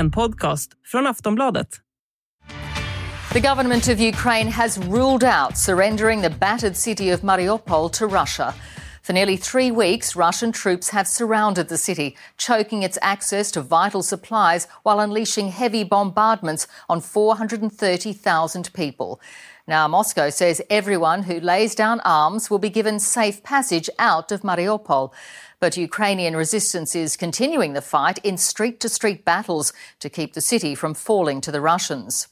En podcast från Aftonbladet. The government of Ukraine has ruled out surrendering the battered city of Mariupol to Russia. For nearly three weeks, Russian troops have surrounded the city, choking its access to vital supplies while unleashing heavy bombardments on 430,000 people. Now, Moscow says everyone who lays down arms will be given safe passage out of Mariupol. But Ukrainian resistance is continuing the fight in street to street battles to keep the city from falling to the Russians.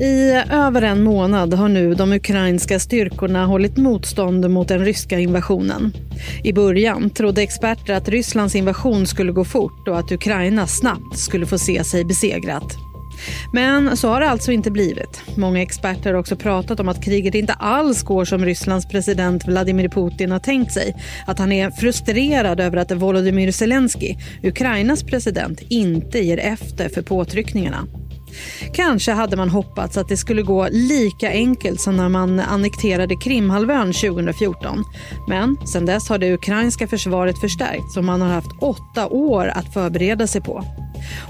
I över en månad har nu de ukrainska styrkorna hållit motstånd mot den ryska invasionen. I början trodde experter att Rysslands invasion skulle gå fort och att Ukraina snabbt skulle få se sig besegrat. Men så har det alltså inte blivit. Många experter har också pratat om att kriget inte alls går som Rysslands president Vladimir Putin har tänkt sig. Att han är frustrerad över att Volodymyr Zelensky, Ukrainas president, inte ger efter för påtryckningarna. Kanske hade man hoppats att det skulle gå lika enkelt som när man annekterade Krimhalvön 2014. Men sen dess har det ukrainska försvaret förstärkts och man har haft åtta år att förbereda sig på.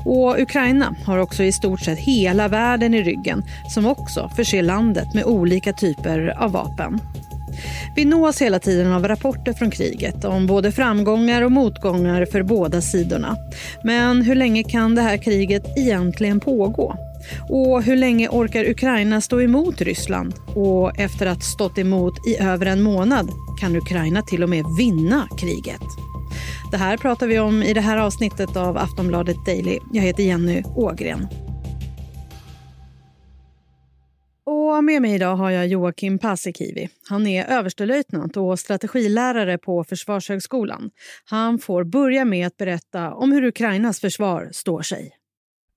Och Ukraina har också i stort sett hela världen i ryggen som också förser landet med olika typer av vapen. Vi nås hela tiden av rapporter från kriget om både framgångar och motgångar för båda sidorna. Men hur länge kan det här kriget egentligen pågå? Och hur länge orkar Ukraina stå emot Ryssland? Och efter att stått emot i över en månad kan Ukraina till och med vinna kriget. Det här pratar vi om i det här avsnittet av Aftonbladet Daily. Jag heter Jenny Ågren. Och med mig idag har jag Joakim Paasikivi. Han är överstelöjtnant och strategilärare på Försvarshögskolan. Han får börja med att berätta om hur Ukrainas försvar står sig.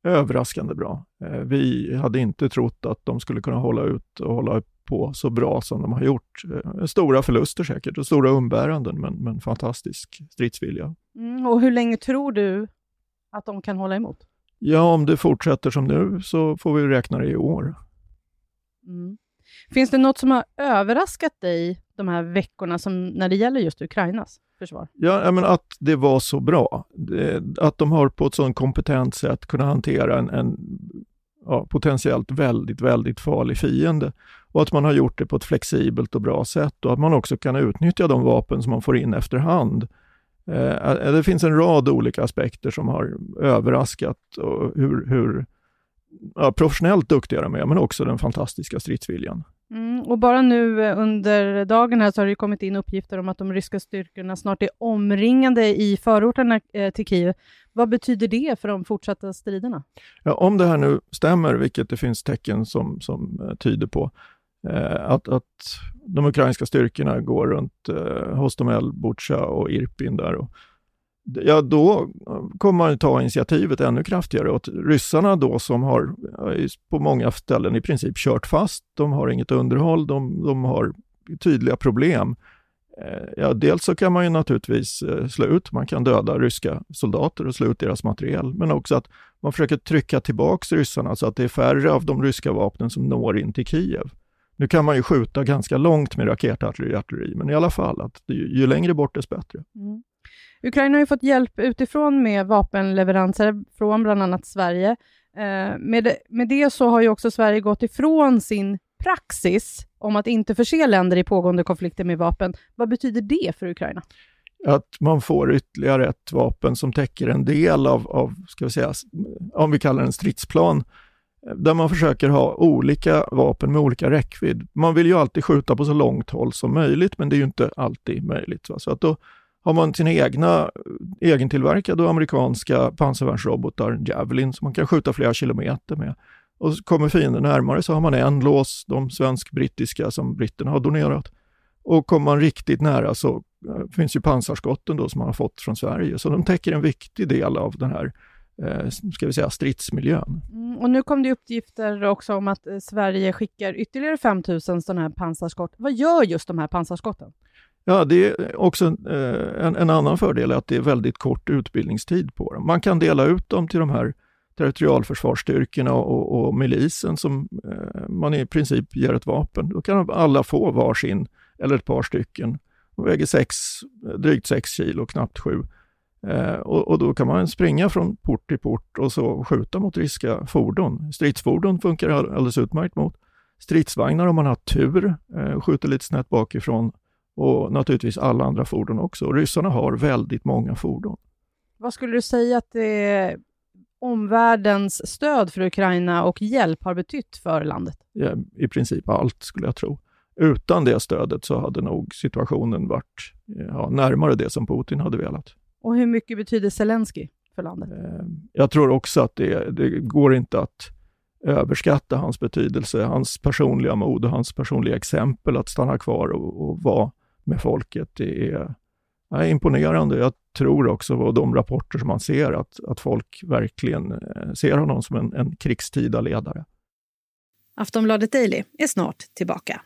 Överraskande bra. Eh, vi hade inte trott att de skulle kunna hålla ut och hålla på så bra som de har gjort. Eh, stora förluster säkert och stora umbäranden, men, men fantastisk stridsvilja. Mm, och hur länge tror du att de kan hålla emot? Ja, om det fortsätter som nu så får vi räkna det i år. Mm. Finns det något som har överraskat dig de här veckorna som, när det gäller just Ukrainas försvar? Ja, men att det var så bra. Att de har på ett sådant kompetent sätt kunnat hantera en, en ja, potentiellt väldigt, väldigt farlig fiende. Och att man har gjort det på ett flexibelt och bra sätt och att man också kan utnyttja de vapen som man får in efterhand. Eh, eh det finns en rad olika aspekter som har överraskat och hur, hur ja, professionellt duktiga de är, men också den fantastiska stridsviljan. Mm, och bara nu eh, under dagen här så har det kommit in uppgifter om att de ryska styrkorna snart är omringade i förorterna eh, till Kiev. Vad betyder det för de fortsatta striderna? Ja, om det här nu stämmer, vilket det finns tecken som, som uh, tyder på, uh, att, att de ukrainska styrkorna går runt uh, Hostomel, Butja och Irpin där och ja då kommer man ta initiativet ännu kraftigare. åt ryssarna då som har på många ställen i princip kört fast, de har inget underhåll, de, de har tydliga problem. Eh, ja, dels så kan man ju naturligtvis eh, slå ut, man kan döda ryska soldater och slå ut deras materiel, men också att man försöker trycka tillbaks ryssarna så att det är färre av de ryska vapnen som når in till Kiev. Nu kan man ju skjuta ganska långt med raketartilleri, men i alla fall, att ju, ju längre bort desto bättre. Mm. Ukraina har ju fått hjälp utifrån med vapenleveranser från bland annat Sverige. Eh, med, det, med det så har ju också Sverige gått ifrån sin praxis om att inte förse länder i pågående konflikter med vapen. Vad betyder det för Ukraina? Att man får ytterligare ett vapen som täcker en del av, av ska vi säga, om vi kallar det en stridsplan, eh, där man försöker ha olika vapen med olika räckvidd. Man vill ju alltid skjuta på så långt håll som möjligt, men det är ju inte alltid möjligt. Va? Så att då har man sina egna eh, egentillverkade amerikanska pansarvärnsrobotar, Javelin, som man kan skjuta flera kilometer med. Och kommer fienden närmare så har man en lås, de svensk-brittiska som britterna har donerat. Och kommer man riktigt nära så eh, finns ju pansarskotten då som man har fått från Sverige. Så de täcker en viktig del av den här eh, ska vi säga, stridsmiljön. Mm, och nu kom det uppgifter också om att eh, Sverige skickar ytterligare 5000 sådana här pansarskott. Vad gör just de här pansarskotten? Ja, det är också en, en, en, annan fördel att det är väldigt kort utbildningstid på dem. Man kan dela ut dem till de här territorialförsvarsstyrkorna och, och milisen som eh, man i princip ger ett vapen. Då kan alla få varsin eller ett par stycken De väger sex, drygt 6 kilo, knappt 7. Eh, och, och, då kan man springa från port till port och så skjuta mot ryska fordon. Stridsfordon funkar alldeles utmärkt mot. Stridsvagnar om man har tur, eh, skjuter lite snett bakifrån och naturligtvis alla andra fordon också. Ryssarna har väldigt många fordon. Vad skulle du säga att det omvärldens stöd för Ukraina och hjälp har betytt för landet? Ja, I princip allt skulle jag tro. Utan det stödet så hade nog situationen varit ja, närmare det som Putin hade velat. Och hur mycket betyder Zelensky för landet? Eh, jag tror också att det, det går inte att överskatta hans betydelse, hans personliga mod och hans personliga exempel att stanna kvar och, och vara med folket. Det är, är imponerande. Jag tror också på de rapporter som man ser att, att folk verkligen eh, ser honom som en, en krigstida ledare. Aftonbladet Daily är snart tillbaka.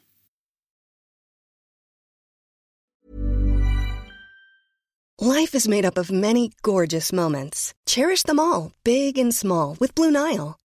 Life is made up of many gorgeous moments. Cherish them all, big and small, with Blue Nile.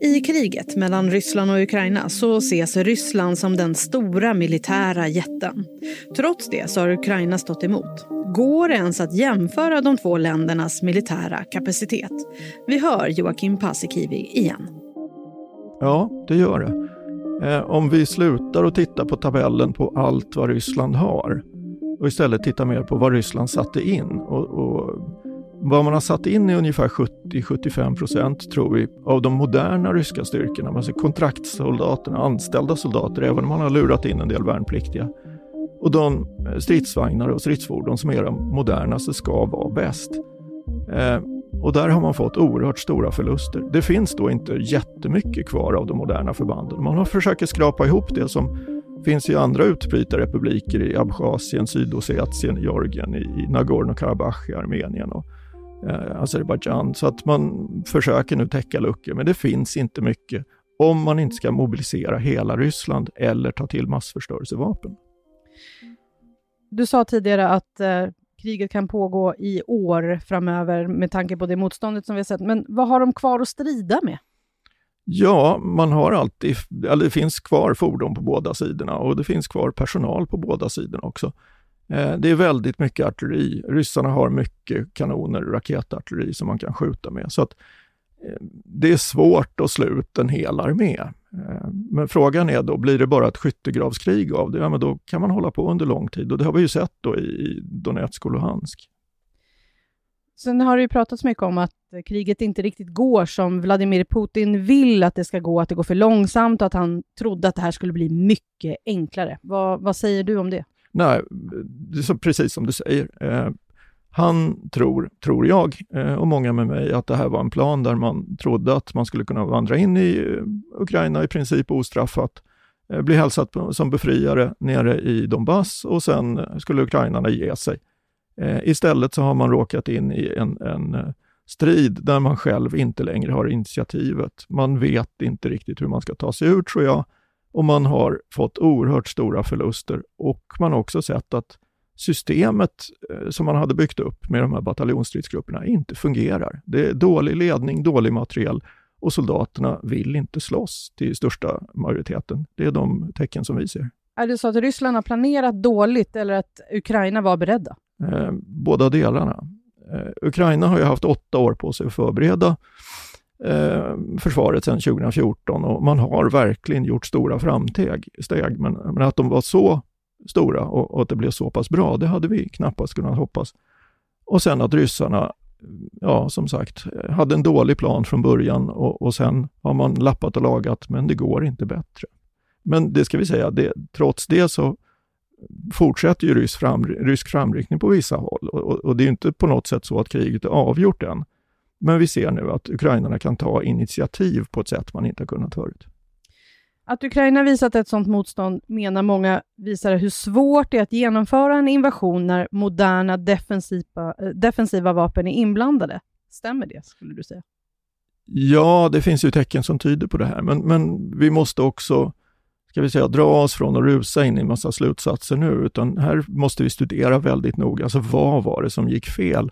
I kriget mellan Ryssland och Ukraina så ses Ryssland som den stora militära jätten. Trots det så har Ukraina stått emot. Går det ens att jämföra de två ländernas militära kapacitet? Vi hör Joakim Paasikivi igen. Ja, det gör det. Eh, om vi slutar att titta på tabellen på allt vad Ryssland har och istället tittar mer på vad Ryssland satte in och, och vad man har satt in är ungefär 70-75 procent tror vi av de moderna ryska styrkorna, alltså kontraktssoldaterna, anställda soldater, även om man har lurat in en del värnpliktiga. Och de eh, stridsvagnar och stridsfordon som är de modernaste ska vara bäst. Eh, och där har man fått oerhört stora förluster. Det finns då inte jättemycket kvar av de moderna förbanden. Man har försökt skrapa ihop det som finns i andra utbrytarrepubliker i Abchazien, Sydossetien, Georgien, i Nagorno-Karabach i Armenien och eh, Azerbajdzjan. Så att man försöker nu täcka luckor, men det finns inte mycket om man inte ska mobilisera hela Ryssland eller ta till massförstörelsevapen. Du sa tidigare att eh, kriget kan pågå i år framöver med tanke på det motståndet som vi har sett. Men vad har de kvar att strida med? Ja, man har alltid, eller det finns kvar fordon på båda sidorna och det finns kvar personal på båda sidorna också. Eh, det är väldigt mycket artilleri. Ryssarna har mycket kanoner och raketartilleri som man kan skjuta med. Så att eh, det är svårt att slå ut en hel armé. Eh, men frågan är då, blir det bara ett skyttegravskrig av det? Ja, men då kan man hålla på under lång tid och det har vi ju sett då i Donetsk och Luhansk. Sen har det ju pratats mycket om att kriget inte riktigt går som Vladimir Putin vill att det ska gå, att det går för långsamt och att han trodde att det här skulle bli mycket enklare. Vad, vad säger du om det? Nej, det är så, precis som du säger. Eh, han tror, tror jag, eh, och många med mig, att det här var en plan där man trodde att man skulle kunna vandra in i eh, Ukraina i princip ostraffat, eh, bli hälsat som befriare nere i Donbass och sen skulle ukrainarna ge sig. Eh, istället så har man råkat in i en, en eh, strid där man själv inte längre har initiativet. Man vet inte riktigt hur man ska ta sig ur, tror jag, och man har fått oerhört stora förluster och man har också sett att systemet eh, som man hade byggt upp med de här bataljonsstridsgrupperna inte fungerar. Det är dålig ledning, dålig materiel och soldaterna vill inte slåss till största majoriteten. Det är de tecken som vi ser. Är det så att Ryssland har planerat dåligt eller att Ukraina var beredda? Eh, båda delarna. Eh, Ukraina har ju haft åtta år på sig att förbereda eh, försvaret sedan 2014 och man har verkligen gjort stora framsteg. Men, men att de var så stora och, och, att det blev så pass bra, det hade vi knappast kunnat hoppas. Och sen att ryssarna, ja som sagt, hade en dålig plan från början och, och sen har man lappat och lagat, men det går inte bättre. Men det ska vi säga, det, trots det så fortsätter ju rysk, fram, rysk framryckning på vissa håll och, och, det är inte på något sätt så att kriget är avgjort än. Men vi ser nu att ukrainarna kan ta initiativ på ett sätt man inte har kunnat förut. Att Ukraina visat ett sådant motstånd menar många visar hur svårt det är att genomföra en invasion när moderna defensiva, eh, defensiva vapen är inblandade. Stämmer det, skulle du säga? Ja, det finns ju tecken som tyder på det här, men, men vi måste också ska vi säga, dra oss från att rusa in i massa slutsatser nu, utan här måste vi studera väldigt noga. Alltså vad var det som gick fel?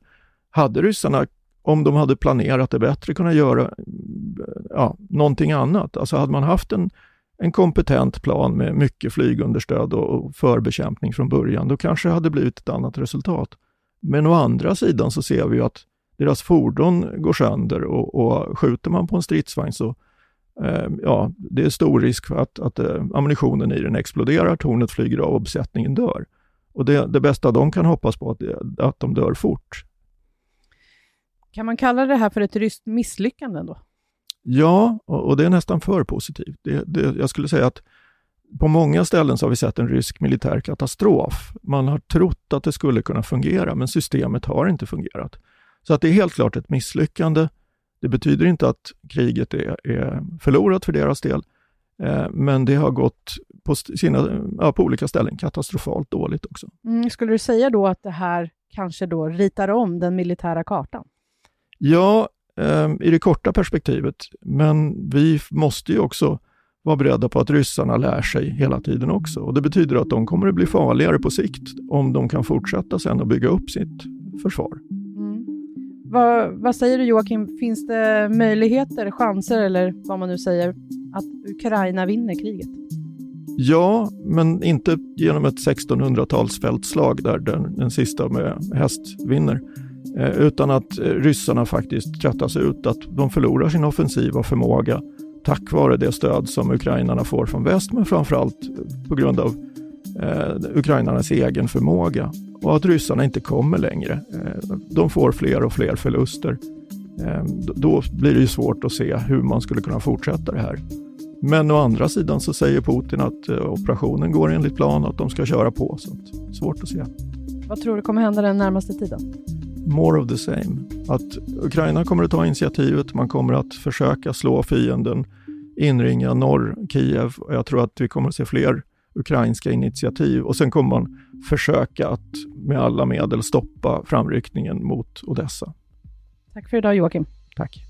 Hade ryssarna, om de hade planerat det bättre, kunna göra ja, någonting annat? Alltså hade man haft en, en kompetent plan med mycket flygunderstöd och, förbekämpning från början, då kanske det hade blivit ett annat resultat. Men å andra sidan så ser vi ju att deras fordon går sönder och, och skjuter man på en stridsvagn så eh, ja, det är stor risk för att, att eh, ammunitionen i den exploderar, tornet flyger av och besättningen dör. Och det, det bästa de kan hoppas på är att de dör fort. Kan man kalla det här för ett ryskt misslyckande då? Ja, och, det är nästan för positivt. Det, det, jag skulle säga att på många ställen så har vi sett en rysk militär katastrof. Man har trott att det skulle kunna fungera, men systemet har inte fungerat. Så att det är helt klart ett misslyckande. Det betyder inte att kriget är, är förlorat för deras del, eh, men det har gått på, sina, ja, på olika ställen katastrofalt dåligt också. Mm, skulle du säga då att det här kanske då ritar om den militära kartan? Ja, eh, i det korta perspektivet, men vi måste ju också vara beredda på att ryssarna lär sig hela tiden också. Och Det betyder att de kommer att bli farligare på sikt om de kan fortsätta sen och bygga upp sitt försvar. Vad, vad, säger du Joakim, finns det möjligheter, chanser eller vad man nu säger, att Ukraina vinner kriget? Ja, men inte genom ett 1600-talsfältslag där den, den sista med häst vinner. Eh, utan att eh, ryssarna faktiskt tröttas ut, att de förlorar sin offensiva förmåga tack vare det stöd som ukrainarna får från väst, men framförallt eh, på grund av eh, ukrainarnas egen förmåga och att ryssarna inte kommer längre. Eh, de får fler och fler förluster. Eh, då blir det ju svårt att se hur man skulle kunna fortsätta det här. Men å andra sidan så säger Putin att eh, operationen går enligt plan och att de ska köra på. Så svårt att se. Vad tror du kommer hända den närmaste tiden? More of the same. Att Ukraina kommer att ta initiativet, man kommer att försöka slå fienden, inringa norr Kiev och jag tror att vi kommer att se fler ukrainska initiativ och sen kommer man försöka att med alla medel stoppa framryckningen mot Odessa. Tack för idag Joakim. Tack.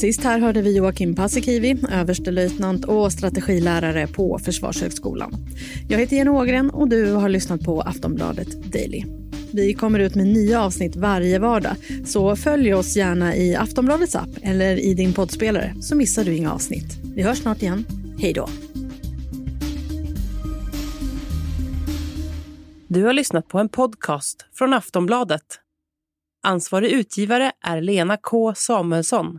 Sist här hörde vi Joakim Paasikivi, överstelöjtnant och strategilärare på Försvarshögskolan. Jag heter Jenny Ågren och du har lyssnat på Aftonbladet Daily. Vi kommer ut med nya avsnitt varje vardag, så följ oss gärna i Aftonbladets app eller i din poddspelare så missar du inga avsnitt. Vi hörs snart igen. Hej då! Du har lyssnat på en podcast från Aftonbladet. Ansvarig utgivare är Lena K Samuelsson.